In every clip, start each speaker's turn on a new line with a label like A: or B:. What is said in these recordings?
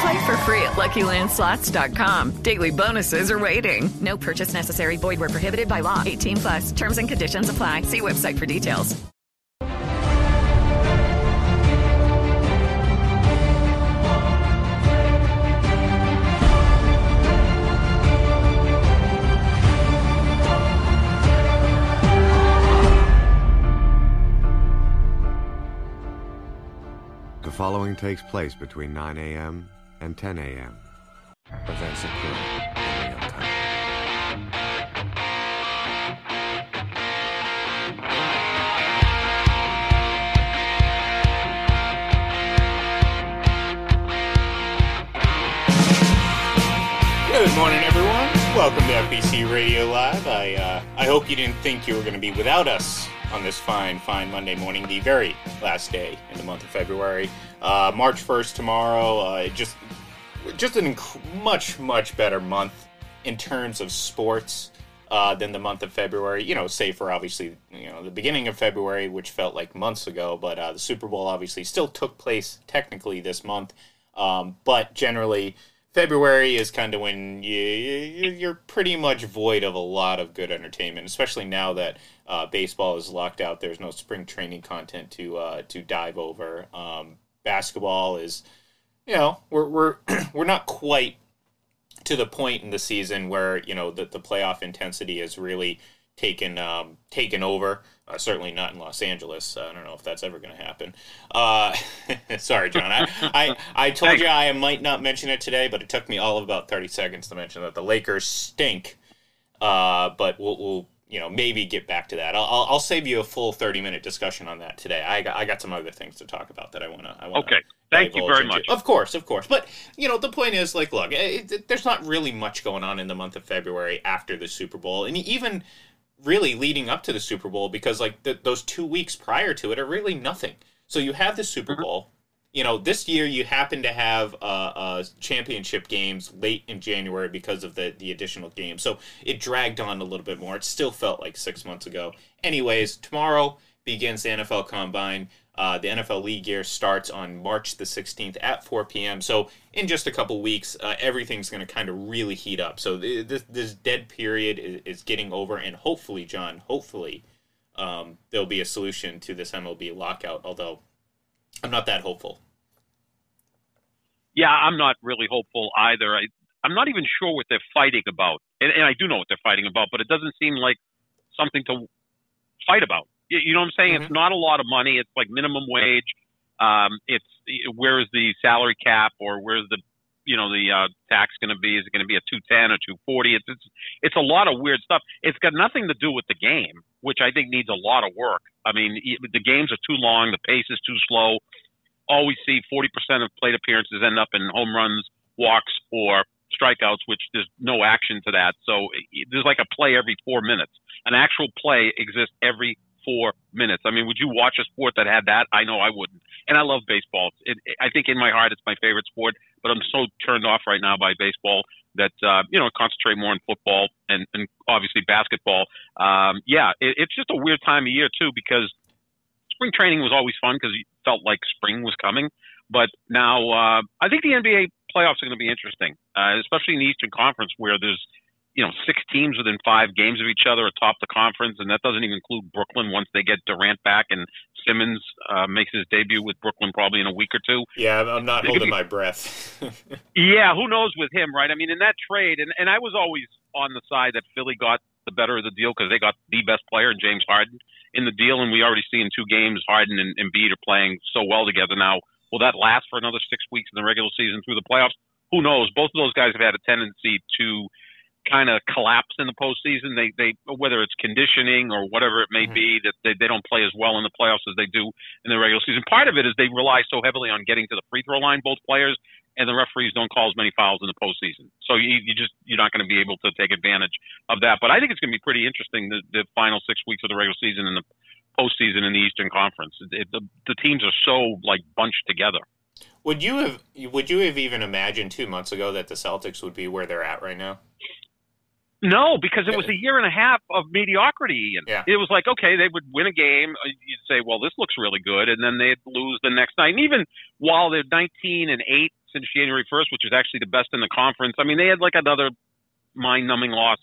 A: Play for free at LuckyLandSlots.com. Daily bonuses are waiting. No purchase necessary. Void were prohibited by law. 18 plus. Terms and conditions apply. See website for details.
B: The following takes place between 9 a.m. and 10 a.m. Events occur in real time.
C: Good morning, everyone. Welcome to FPC Radio Live. I uh, I hope you didn't think you were going to be without us on this fine, fine Monday morning, the very last day in the month of February. Uh, March first tomorrow. Uh, just just an inc- much much better month in terms of sports uh, than the month of February. You know, save for obviously you know the beginning of February, which felt like months ago, but uh, the Super Bowl obviously still took place technically this month. Um, but generally, February is kind of when you, you you're pretty much void of a lot of good entertainment, especially now that uh, baseball is locked out. There's no spring training content to uh, to dive over. Um, basketball is, you know, we're we're we're not quite to the point in the season where you know that the playoff intensity is really taken um, taken over. Uh, certainly not in Los Angeles. Uh, I don't know if that's ever going to happen. Uh, sorry, John. I, I, I told you I might not mention it today, but it took me all of about thirty seconds to mention that the Lakers stink. Uh, but we'll, we'll you know maybe get back to that. I'll, I'll, I'll save you a full thirty minute discussion on that today. I got I got some other things to talk about that I want to. I wanna
D: Okay. Thank you very
C: into.
D: much.
C: Of course, of course. But you know the point is like, look, it, it- there's not really much going on in the month of February after the Super Bowl, and even really leading up to the Super Bowl because like th those two weeks prior to it are really nothing. So you have the Super Bowl. You know, this year you happen to have uh, uh, championship games late in January because of the the additional games. So it dragged on a little bit more. It still felt like six months ago. Anyways, tomorrow begins the NFL Combine. Uh, the NFL league year starts on March the 16th at 4 p.m. So in just a couple weeks, uh, everything's going to kind of really heat up. So th- this, this dead period is, is getting over, and hopefully, John, hopefully, um, there'll be a solution to this MLB lockout. Although I'm not that hopeful.
D: Yeah, I'm not really hopeful either. I, I'm not even sure what they're fighting about, and, and I do know what they're fighting about, but it doesn't seem like something to fight about. You, know what I'm saying? It's not a lot of money. It's like minimum wage. Um, it's where's the salary cap or where's the you know the uh, tax going to be? Is it going to be a two ten or two forty? It's, it's it's a lot of weird stuff. It's got nothing to do with the game, which I think needs a lot of work. I mean, the games are too long, the pace is too slow. Always see forty percent of plate appearances end up in home runs, walks, or strikeouts, which there's no action to that. So there's like a play every four minutes. An actual play exists every four minutes. I mean, would you watch a sport that had that? I know I wouldn't. And I love baseball. It, it, I think in my heart it's my favorite sport, but I'm so turned off right now by baseball that uh, you know concentrate more on football and, and obviously basketball. Um, yeah, it, it's just a weird time of year too because spring training was always fun because you felt like spring was coming. But now uh, I think the NBA playoffs are going to be interesting, uh, especially in the Eastern Conference where there's you know six teams within five games of each other atop the conference, and that doesn't even include Brooklyn once they get Durant back and Simmons uh, makes his debut with Brooklyn probably in a week or two.
C: Yeah, I'm not holding be, my breath.
D: yeah, who knows with him, right? I mean, in that trade, and, and I was always on the side that Philly got the better of the deal because they got the best player in James Harden in the deal, and we already see in two games Harden and Embiid are playing so well together now. Will that last for another six weeks in the regular season through the playoffs? Who knows? Both of those guys have had a tendency to kind of collapse in the postseason. They they whether it's conditioning or whatever it may mm-hmm. be that they, they don't play as well in the playoffs as they do in the regular season. Part of it is they rely so heavily on getting to the free throw line, both players, and the referees don't call as many fouls in the postseason. So you, you just you're not going to be able to take advantage of that. But I think it's going to be pretty interesting the, the final six weeks of the regular season and the postseason in the Eastern Conference. It, the, the teams are so like bunched together.
C: Would you have would you have even imagined two months ago that the Celtics would be where they're at right now?
D: No, because it was a year and a half of mediocrity, and
C: yeah.
D: it was like okay, they would win a game. Uh, you'd say, well, this looks really good, and then they'd lose the next night. And even while they're 19 and eight since January 1st, which is actually the best in the conference, I mean, they had like another mind-numbing loss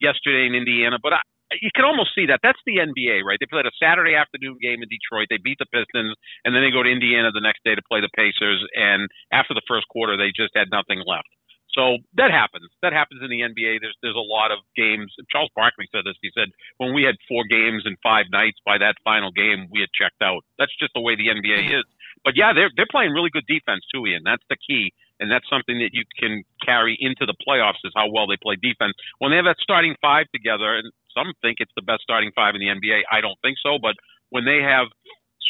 D: yesterday in Indiana. But I, you can almost see that. That's the NBA, right? They played a Saturday afternoon game in Detroit. They beat the Pistons, and then they go to Indiana the next day to play the Pacers. And after the first quarter, they just had nothing left. So that happens. That happens in the NBA. There's there's a lot of games. Charles Barkley said this. He said when we had four games in five nights, by that final game we had checked out. That's just the way the NBA mm-hmm. is. But yeah, they're they're playing really good defense too, Ian. That's the key, and that's something that you can carry into the playoffs is how well they play defense. When they have that starting five together, and some think it's the best starting five in the NBA. I don't think so, but when they have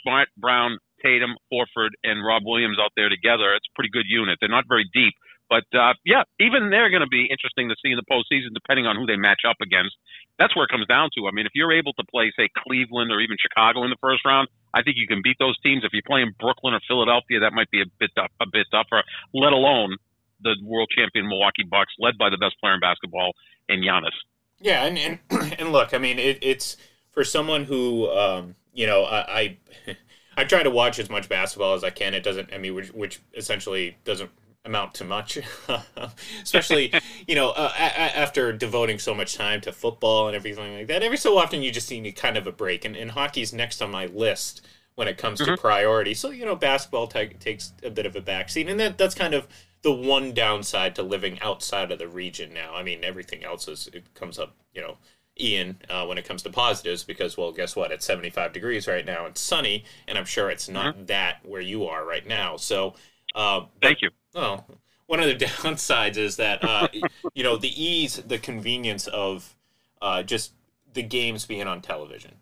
D: Smart, Brown, Tatum, Horford, and Rob Williams out there together, it's a pretty good unit. They're not very deep, but uh, yeah, even they're going to be interesting to see in the postseason, depending on who they match up against. That's where it comes down to. I mean, if you're able to play, say, Cleveland or even Chicago in the first round, I think you can beat those teams. If you're playing Brooklyn or Philadelphia, that might be a bit tough, a bit tougher. Let alone the world champion Milwaukee Bucks, led by the best player in basketball in Giannis.
C: Yeah, and and, and look, I mean, it, it's for someone who, um, you know, I, I I try to watch as much basketball as I can. It doesn't, I mean, which, which essentially doesn't amount to much, especially you know uh, a- after devoting so much time to football and everything like that. Every so often, you just need kind of a break, and, and hockey's next on my list when it comes mm-hmm. to priority. So you know, basketball t- takes a bit of a backseat, and that that's kind of the one downside to living outside of the region now. I mean, everything else is it comes up, you know. Ian, uh, when it comes to positives, because well, guess what? It's 75 degrees right now. It's sunny, and I'm sure it's not mm-hmm. that where you are right now. So, uh,
D: thank you.
C: Oh, one of the downsides is that uh, you know the ease, the convenience of uh, just the games being on television.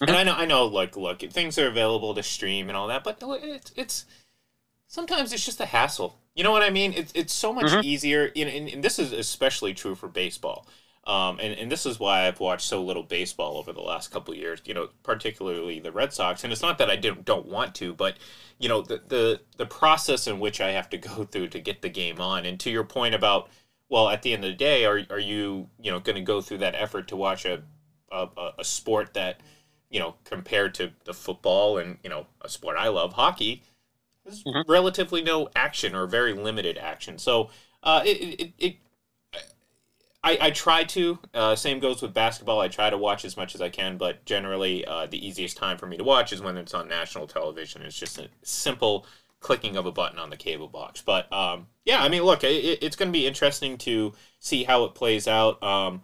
C: Mm-hmm. And I know, I know, like, look, things are available to stream and all that, but it's it's sometimes it's just a hassle. You know what I mean? It's it's so much mm-hmm. easier, and, and this is especially true for baseball. Um, and, and this is why I've watched so little baseball over the last couple years, you know, particularly the Red Sox. And it's not that I didn't, don't want to, but, you know, the, the, the process in which I have to go through to get the game on. And to your point about, well, at the end of the day, are, are you, you know, going to go through that effort to watch a, a, a sport that, you know, compared to the football and, you know, a sport I love, hockey, there's mm-hmm. relatively no action or very limited action. So uh, it, it, it I, I try to. Uh, same goes with basketball. I try to watch as much as I can, but generally, uh, the easiest time for me to watch is when it's on national television. It's just a simple clicking of a button on the cable box. But um, yeah, I mean, look, it, it's going to be interesting to see how it plays out. Um,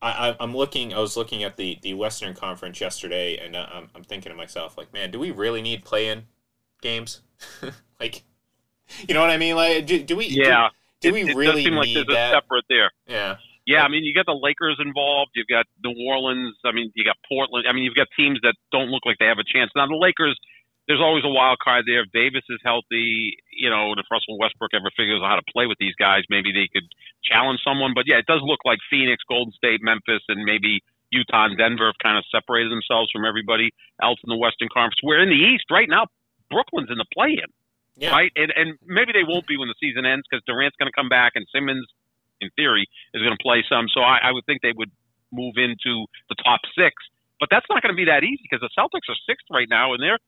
C: I, am looking. I was looking at the, the Western Conference yesterday, and uh, I'm, I'm thinking to myself, like, man, do we really need play-in games? like, you know what I mean? Like, do, do we?
D: Yeah.
C: Do, do we
D: it does
C: really
D: seem like
C: need
D: there's a
C: that?
D: separate there.
C: Yeah.
D: Yeah, I mean, you got the Lakers involved. You've got New Orleans. I mean, you got Portland. I mean, you've got teams that don't look like they have a chance. Now, the Lakers, there's always a wild card there. If Davis is healthy, you know, and if Russell Westbrook ever figures out how to play with these guys, maybe they could challenge someone. But yeah, it does look like Phoenix, Golden State, Memphis, and maybe Utah and Denver have kind of separated themselves from everybody else in the Western Conference. We're in the East right now. Brooklyn's in the play-in,
C: Yeah.
D: right? And and maybe they won't be when the season ends because Durant's going to come back and Simmons, in theory, is going to play some. So I, I would think they would move into the top six. But that's not going to be that easy because the Celtics are sixth right now, and they're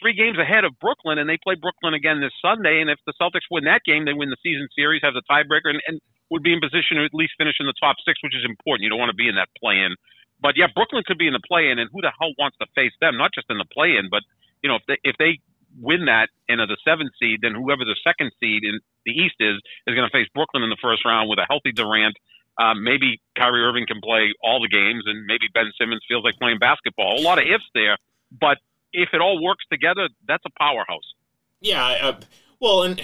D: three games ahead of Brooklyn, and they play Brooklyn again this Sunday. And if the Celtics win that game, they win the season series, have the tiebreaker, and, and would be in position to at least finish in the top six, which is important. You don't want to be in that play-in. But yeah, Brooklyn could be in the play-in, and who the hell wants to face them? Not just in the play-in, but you know, if they if they win that and are the seventh seed, then whoever the second seed in the East is is going to face Brooklyn in the first round with a healthy Durant. Um, maybe Kyrie Irving can play all the games, and maybe Ben Simmons feels like playing basketball. A lot of ifs there, but if it all works together, that's a powerhouse.
C: Yeah. Uh, well, and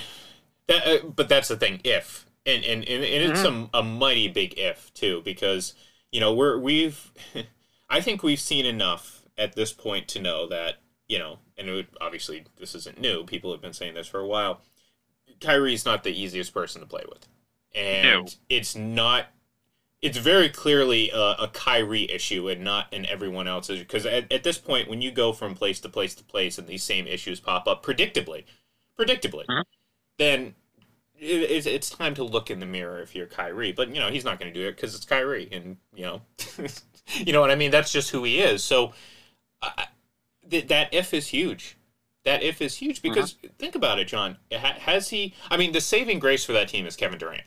C: that, uh, but that's the thing. If and and and, and it's
D: Mm-hmm.
C: a, a mighty big if too, because you know we're we've I think we've seen enough at this point to know that you know, and it would, obviously this isn't new. People have been saying this for a while. Kyrie's not the easiest person to play with, and
D: No.
C: it's not. It's very clearly a, a Kyrie issue and not an everyone else's. Because at, at this point, when you go from place to place to place and these same issues pop up predictably, predictably,
D: Mhm.
C: then it, it's, it's time to look in the mirror if you're Kyrie. But you know he's not going to do it because it's Kyrie, and you know, you know what I mean. That's just who he is. So I th- that if is huge. That if is huge because think about it, John. Has he? I mean, the saving grace for that team is Kevin Durant.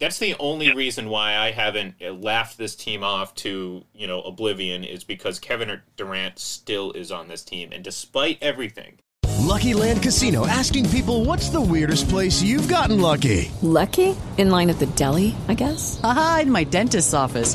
C: That's the only reason why I haven't uh, laughed this team off to you know oblivion is because Kevin Durant still is on this team, and despite everything,
E: Lucky Land Casino asking people what's the weirdest place you've gotten lucky?
F: Lucky? In line at the deli, I guess?
G: Haha, in my dentist's office.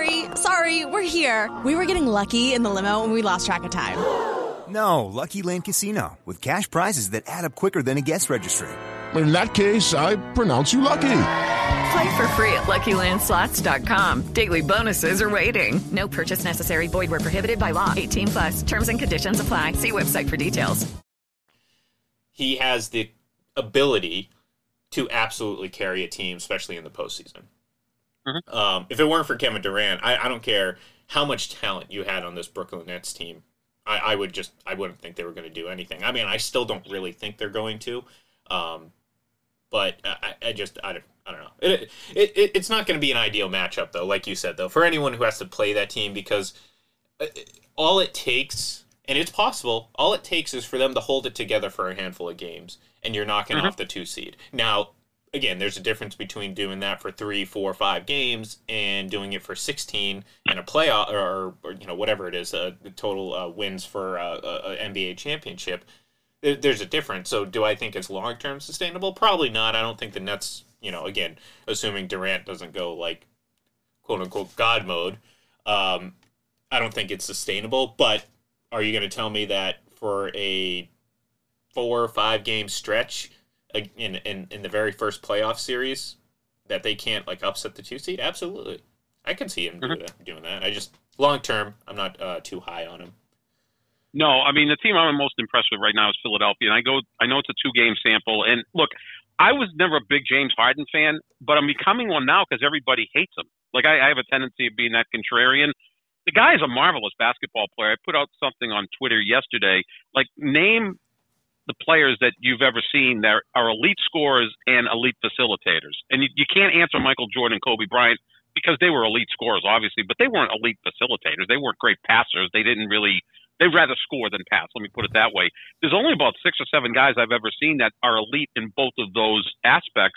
H: Sorry, sorry, we're here. We were getting lucky in the limo and we lost track of time.
I: No, Lucky Land Casino with cash prizes that add up quicker than a guest registry.
J: In that case, I pronounce you lucky.
A: Play for free at LuckyLandSlots.com. Daily bonuses are waiting. No purchase necessary. Void where prohibited by law. 18 plus. Terms and conditions apply. See website for details.
C: he has the ability to absolutely carry a team, especially in the postseason. Um, if it weren't for Kevin Durant, I, I don't care how much talent you had on this Brooklyn Nets team. I, I would just I wouldn't think they were going to do anything. I mean, I still don't really think they're going to. Um, but I, I just I don't I don't know. It, it, it it's not going to be an ideal matchup though, like you said though, for anyone who has to play that team because uh, all it takes, and it's possible, all it takes is for them to hold it together for a handful of games, and you're knocking
D: Mhm.
C: off the two seed. Now, again, there's a difference between doing that for three, four, five games and doing it for 16 and a playoff, or, or you know whatever it is, uh, the total uh, wins for uh, a, NBA championship. There- There's a difference. So, do I think it's long term sustainable? Probably not. I don't think the Nets, you know, again, assuming Durant doesn't go like quote unquote God mode, um, I don't think it's sustainable. But are you going to tell me that for a four or five game stretch in, in in the very first playoff series that they can't like upset the two seed? Absolutely, I can see him do that, doing that. I just long term, I'm not uh, too high on him.
D: No, I mean the team I'm most impressed with right now is Philadelphia, and I go. I know it's a two game sample, and look, I was never a big James Harden fan, but I'm becoming one now because everybody hates him. Like I, I have a tendency of being that contrarian. The guy is a marvelous basketball player. I put out something on Twitter yesterday. Like name the players that you've ever seen that are elite scorers and elite facilitators, and you, you can't answer Michael Jordan, and Kobe Bryant because they were elite scorers, obviously, but they weren't elite facilitators. They weren't great passers. They didn't really They'd rather score than pass. Let me put it that way. There's only about six or seven guys I've ever seen that are elite in both of those aspects.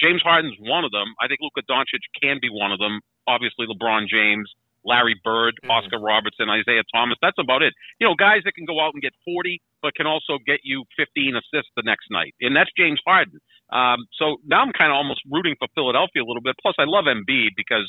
D: James Harden's one of them. I think Luka Doncic can be one of them. Obviously, LeBron James, Larry Bird, mm-hmm. Oscar Robertson, Isiah Thomas. That's about it. You know, guys that can go out and get 40, but can also get you 15 assists the next night. And that's James Harden. Um, so now I'm kind of almost rooting for Philadelphia a little bit. Plus, I love Embiid because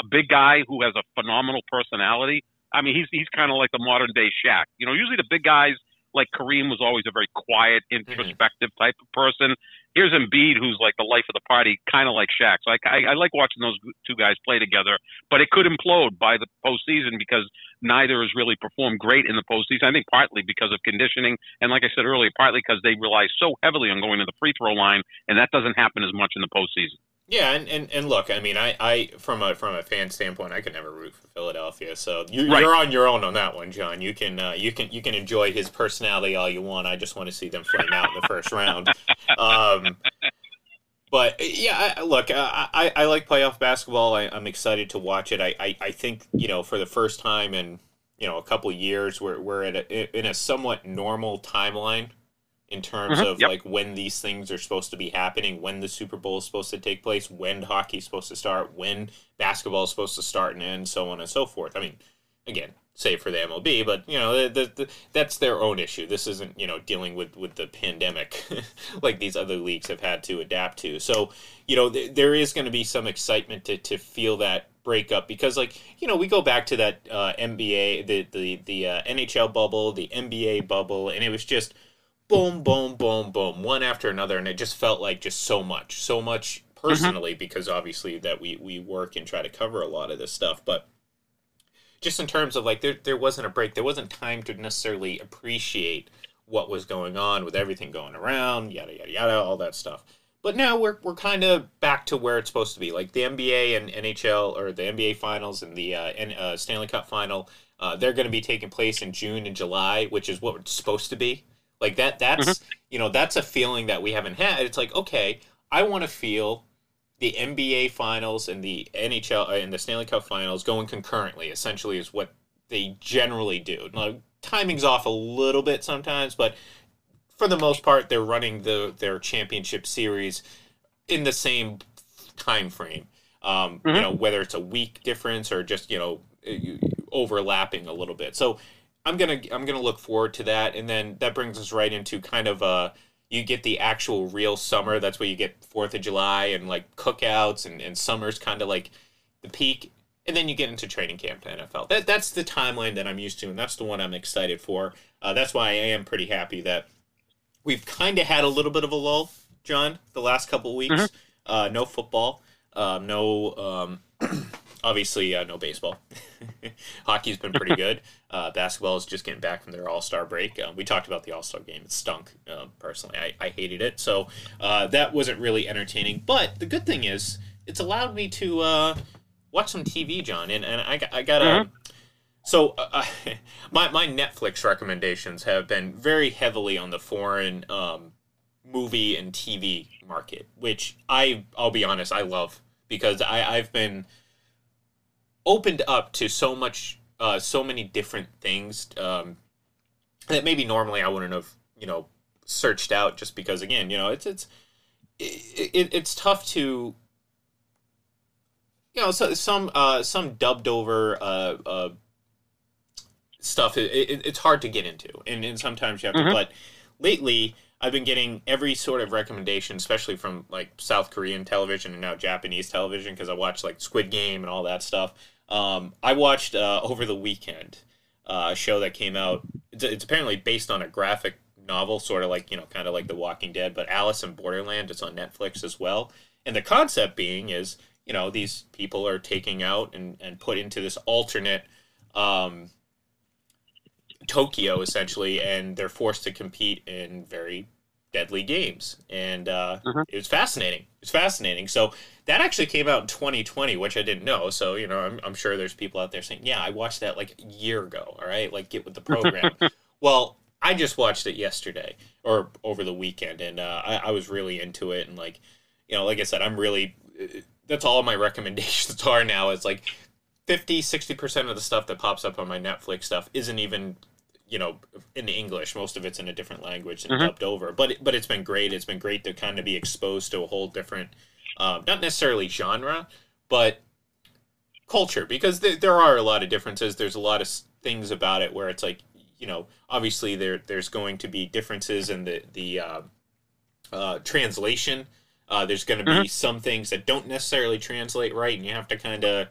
D: a big guy who has a phenomenal personality I mean, he's he's kind of like the modern day Shaq. You know, usually the big guys like Kareem was always a very quiet, mm-hmm. introspective mm-hmm. type of person. Here's Embiid, who's like the life of the party, kind of like Shaq. So I, I, I like watching those two guys play together. But it could implode by the postseason because neither has really performed great in the postseason. I think partly because of conditioning, and like I said earlier, partly because they rely so heavily on going to the free throw line, and that doesn't happen as much in the postseason.
C: Yeah, and, and, and look, I mean, I, I from a from a fan standpoint, I could never root for Philadelphia. So you, are on your own on that one, John. You can uh, you can you can enjoy his personality all you want. I just want to see them flame out in the first round. Um, but yeah, I, look, I, I, I like playoff basketball. I, am excited to watch it. I, I, I think you know for the first time in you know a couple years, we're we're at a, in a somewhat normal timeline in terms mm-hmm. of yep. like when these things are supposed to be happening, when the Super Bowl is supposed to take place, when hockey is supposed to start, when basketball is supposed to start and end, so on and so forth. I mean, again, save for the MLB, but you know the, the, that's their own issue. This isn't you know dealing with with the pandemic like these other leagues have had to adapt to. So you know th- there is going to be some excitement to to feel that breakup because like you know we go back to that uh, NBA the the the uh, NHL bubble, the NBA bubble, and it was just boom, boom, boom, boom, one after another, and it just felt like just so much, so much personally, mm-hmm. because obviously that we we work and try to cover a lot of this stuff, but just in terms of like there there wasn't a break, there wasn't time to necessarily appreciate what was going on with everything going around, yada yada yada, all that stuff. But now we're we're kind of back to where it's supposed to be, like the NBA and NHL or the NBA finals and the uh, and, uh, Stanley Cup final. Uh, they're going to be taking place in June and July, which is what it's supposed to be. Like that that's mm-hmm. you know, that's a feeling that we haven't had. It's like, okay, I want to feel the NBA finals and the NHL uh, and the Stanley Cup finals going concurrently, essentially is what they generally do. Now, timing's off a little bit sometimes, but for the most part they're running the their championship series in the same time frame. Um, mm-hmm. you know, whether it's a week difference or just, you know, overlapping a little bit. So I'm gonna I'm gonna look forward to that, and then that brings us right into kind of uh you get the actual real summer. That's where you get Fourth of July and like cookouts, and and summer's kind of like the peak, and then you get into training camp to NFL. That that's the timeline that I'm used to, and that's the one I'm excited for. Uh, that's why I am pretty happy that we've kind of had a little bit of a lull, John, the last couple weeks. Mm-hmm. Uh, no football, uh, no. Um, obviously uh, no baseball. Hockey's been pretty good. Uh, basketball is just getting back from their All Star break. Uh, we talked about the All Star game; it stunk. Uh, personally, I, I hated it. So uh, that wasn't really entertaining. But the good thing is, it's allowed me to uh, watch some TV, John. And and I, I got a. Mm-hmm. So my my Netflix recommendations have been very heavily on the foreign um, movie and TV market, which I I'll be honest, I love because I I've been opened up to so much, uh, so many different things um, that maybe normally I wouldn't have, you know, searched out just because again, you know, it's it's it, it, it's tough to you know so, some uh, some dubbed over uh, uh, stuff. It, it, it's hard to get into, and, and sometimes you have to. Mm-hmm. But lately, I've been getting every sort of recommendation, especially from like South Korean television and now Japanese television, because I watch like Squid Game and all that stuff. Um, I watched uh, over the weekend uh, a show that came out. It's, it's, apparently based on a graphic novel, sort of like you know, kind of like The Walking Dead, but Alice in Borderland. It's on Netflix as well. And the concept being is, you know, these people are taking out and, and put into this alternate um, Tokyo essentially, and they're forced to compete in very deadly games, and uh, it was fascinating. It's fascinating. So that actually came out in 2020, which I didn't know. So you know, I'm, I'm sure there's people out there saying, "Yeah, I watched that like a year ago." All right, like get with the program. well, I just watched it yesterday or over the weekend, and uh, I, I was really into it. And like, you know, like I said, I'm really. That's all my recommendations are now. Is like 50, 60 percent of the stuff that pops up on my Netflix stuff isn't even you know in English. Most of it's in a different language and
D: Mhm.
C: dubbed over. But it- but it's been great. It's been great to kind of be exposed to a whole different, um, not necessarily genre, but culture because th- there are a lot of differences. There's a lot of things about it where it's like you know obviously there there's going to be differences in the the uh, uh, translation. Uh, there's going to be
D: Mhm.
C: some things that don't necessarily translate right, and you have to kind of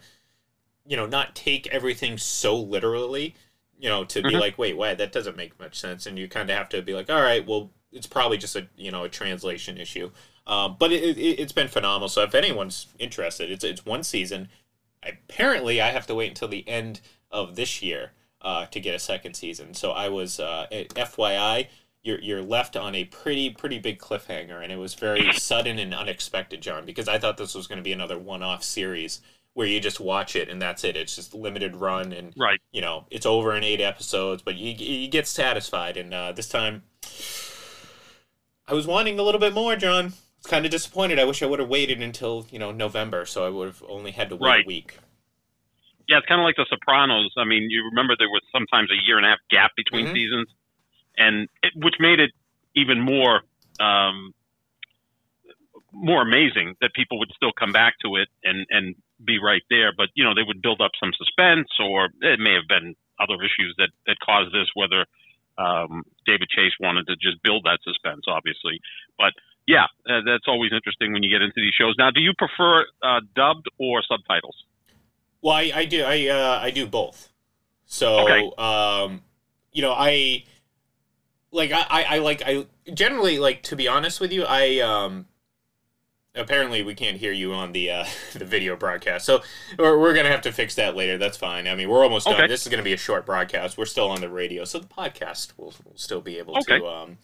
C: you know not take everything so literally. You know, to be
D: Mhm.
C: like, wait, wait, that doesn't make much sense, and you kind of have to be like, all right, well, it's probably just a you know a translation issue. Um, but it, it, it's been phenomenal. So if anyone's interested, it's it's one season. Apparently, I have to wait until the end of this year uh, to get a second season. So I was uh, FYI, you're you're left on a pretty pretty big cliffhanger, and it was very sudden and unexpected, John, because I thought this was going to be another one-off series where you just watch it and that's it. It's just limited run and
D: right.
C: you know it's over in eight episodes, but you you get satisfied. And uh, this time, I was wanting a little bit more, John. I was kind of disappointed. I wish I would have waited until you know November, so I would have only had to wait
D: Right.
C: a week.
D: Yeah, it's kind of like The Sopranos. I mean, you remember there was sometimes a year and a half gap between
C: Mhm.
D: seasons, and it, which made it even more um, more amazing that people would still come back to it and and be right there. But you know, they would build up some suspense, or it may have been other issues that that caused this. Whether um, David Chase wanted to just build that suspense, obviously, but yeah, uh, that's always interesting when you get into these shows. Now, do you prefer uh, dubbed or subtitles?
C: Well, I, I do I uh, I do both. So
D: Okay.
C: um, you know I like I, I, I like I generally like to be honest with you I um apparently we can't hear you on the uh, the video broadcast so we're, we're gonna have to fix that later that's fine I mean we're almost
D: Okay.
C: done this is gonna be a short broadcast we're still on the radio so the podcast will, will still be able
D: Okay.
C: to um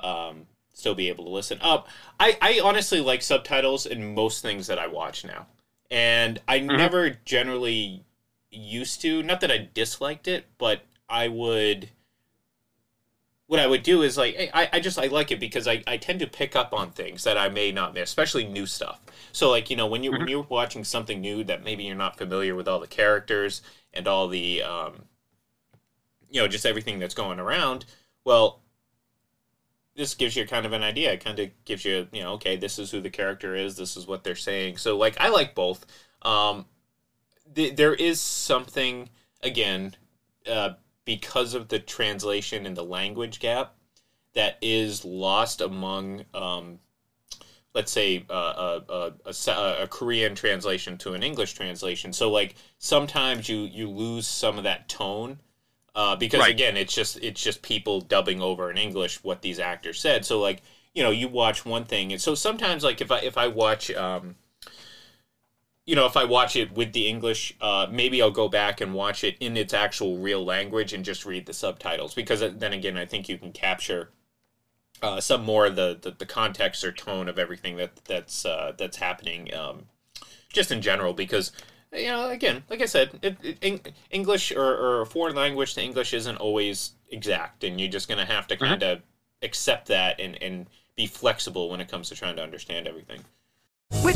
C: um still be able to listen up I I honestly like subtitles in most things that I watch now and I never generally used to. Not that I disliked it, but I would. What I would do is like I, I just I like it because I, I tend to pick up on things that I may not miss, especially new stuff. So like you know when you when you're watching something new that maybe you're not familiar with all the characters and all the um, you know just everything that's going around. Well, this gives you kind of an idea. It kind of gives you, you know, okay, this is who the character is. This is what they're saying. So, like, I like both. Um, th- there is something again uh, because of the translation and the language gap that is lost among, um, let's say, uh, a, a, a, a Korean translation to an English translation. So, like, sometimes you you lose some of that tone uh, because
D: Right.
C: again, it's just it's just people dubbing over in English what these actors said. So like you know, you watch one thing, and so sometimes like if I if I watch. Um, you know, if I watch it with the English, uh, maybe I'll go back and watch it in its actual real language and just read the subtitles because uh, then again, I think you can capture uh, some more of the, the, the context or tone of everything that that's uh, that's happening, um, just in general. Because you know, again, like I said, it, it, English or, or a foreign language to English isn't always exact, and you're just gonna have to kind of accept that and and be flexible when it comes to trying to understand everything.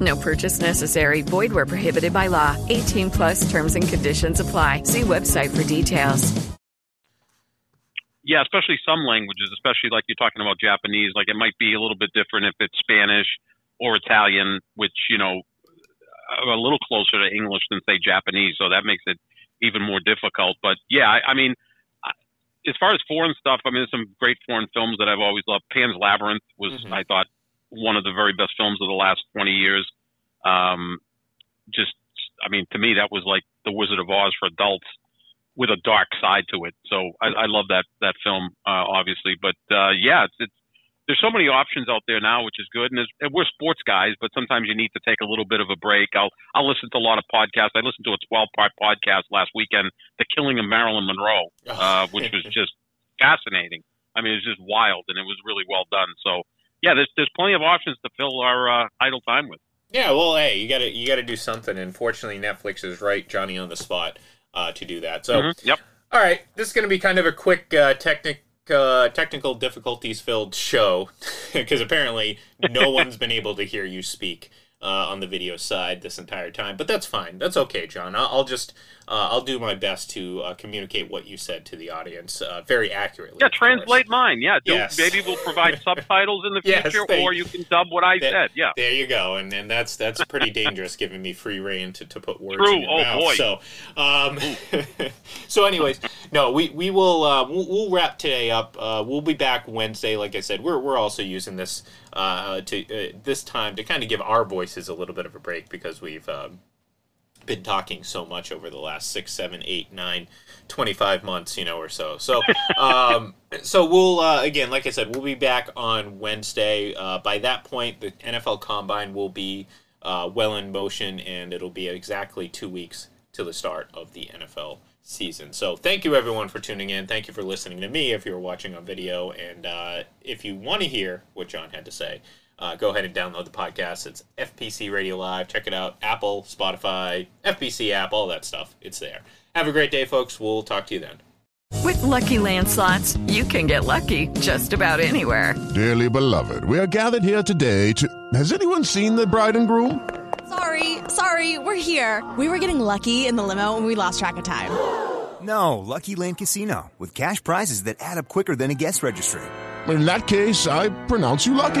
A: No purchase necessary. Void where prohibited by law. 18 plus terms and conditions apply. See website for details.
D: Yeah, especially some languages, especially like you're talking about Japanese. Like it might be a little bit different if it's Spanish or Italian, which you know are a little closer to English than say Japanese. So that makes it even more difficult. But yeah, I, I mean, as far as foreign stuff, I mean, there's some great foreign films that I've always loved. Pan's Labyrinth was,
C: Mm-hmm.
D: I thought, one of the very best films of the last 20 years. Um, just, I mean, to me, that was like The Wizard of Oz for adults with a dark side to it. So I, I love that that film, uh, obviously. But uh, yeah, it's, it's there's so many options out there now, which is good. And, and we're sports guys, but sometimes you need to take a little bit of a break. I'll I'll listen to a lot of podcasts. I listened to a 12 part podcast last weekend, The Killing of Marilyn Monroe, uh, which was just fascinating. I mean, it was just wild, and it was really well done. So yeah, there's there's plenty of options to fill our uh, idle time with.
C: Yeah, well, hey, you gotta you gotta do something. And fortunately, Netflix is right, Johnny on the spot, uh, to do that. So,
D: Mhm, Yep.
C: all right, this is gonna be kind of a quick uh, technic. Uh, technical difficulties filled show because apparently no one's been able to hear you speak uh, on the video side this entire time but that's fine that's okay john i'll, I'll just uh, i'll do my best to uh, communicate what you said to the audience uh, very accurately
D: Yeah, translate mine. Yeah, do,
C: Yes.
D: maybe we'll provide subtitles in the
C: Yes,
D: future, or you can dub what I
C: There-
D: said. Yeah.
C: There you go, and and that's that's pretty dangerous, giving me free reign to, to put words
D: True.
C: in your
D: Oh,
C: mouth.
D: boy.
C: So, um, so anyways, no, we we will uh, we'll, we'll wrap today up. Uh, we'll be back Wednesday. Like I said, we're we're also using this uh, to uh, this time to kind of give our voices a little bit of a break because we've. Been talking so much over the last six, seven, eight, nine, 25 months, you know, or so. So, um, so we'll, uh, again, like I said, we'll be back on Wednesday. Uh, by that point, the NFL Combine will be uh, well in motion, and it'll be exactly two weeks to the start of the NFL season. So, thank you everyone for tuning in. Thank you for listening to me if you're watching on video. And uh, if you want to hear what John had to say, uh, go ahead and download the podcast. It's FPC Radio Live. Check it out. Apple, Spotify, FPC app, all that stuff. It's there. Have a great day, folks. We'll talk to you then.
A: With Lucky Land slots, you can get lucky just about anywhere.
J: Dearly beloved, we are gathered here today to. Has anyone seen the bride and groom?
H: Sorry, sorry, we're here. We were getting lucky in the limo and we lost track of time.
I: No, Lucky Land Casino, with cash prizes that add up quicker than a guest registry.
J: In that case, I pronounce you lucky.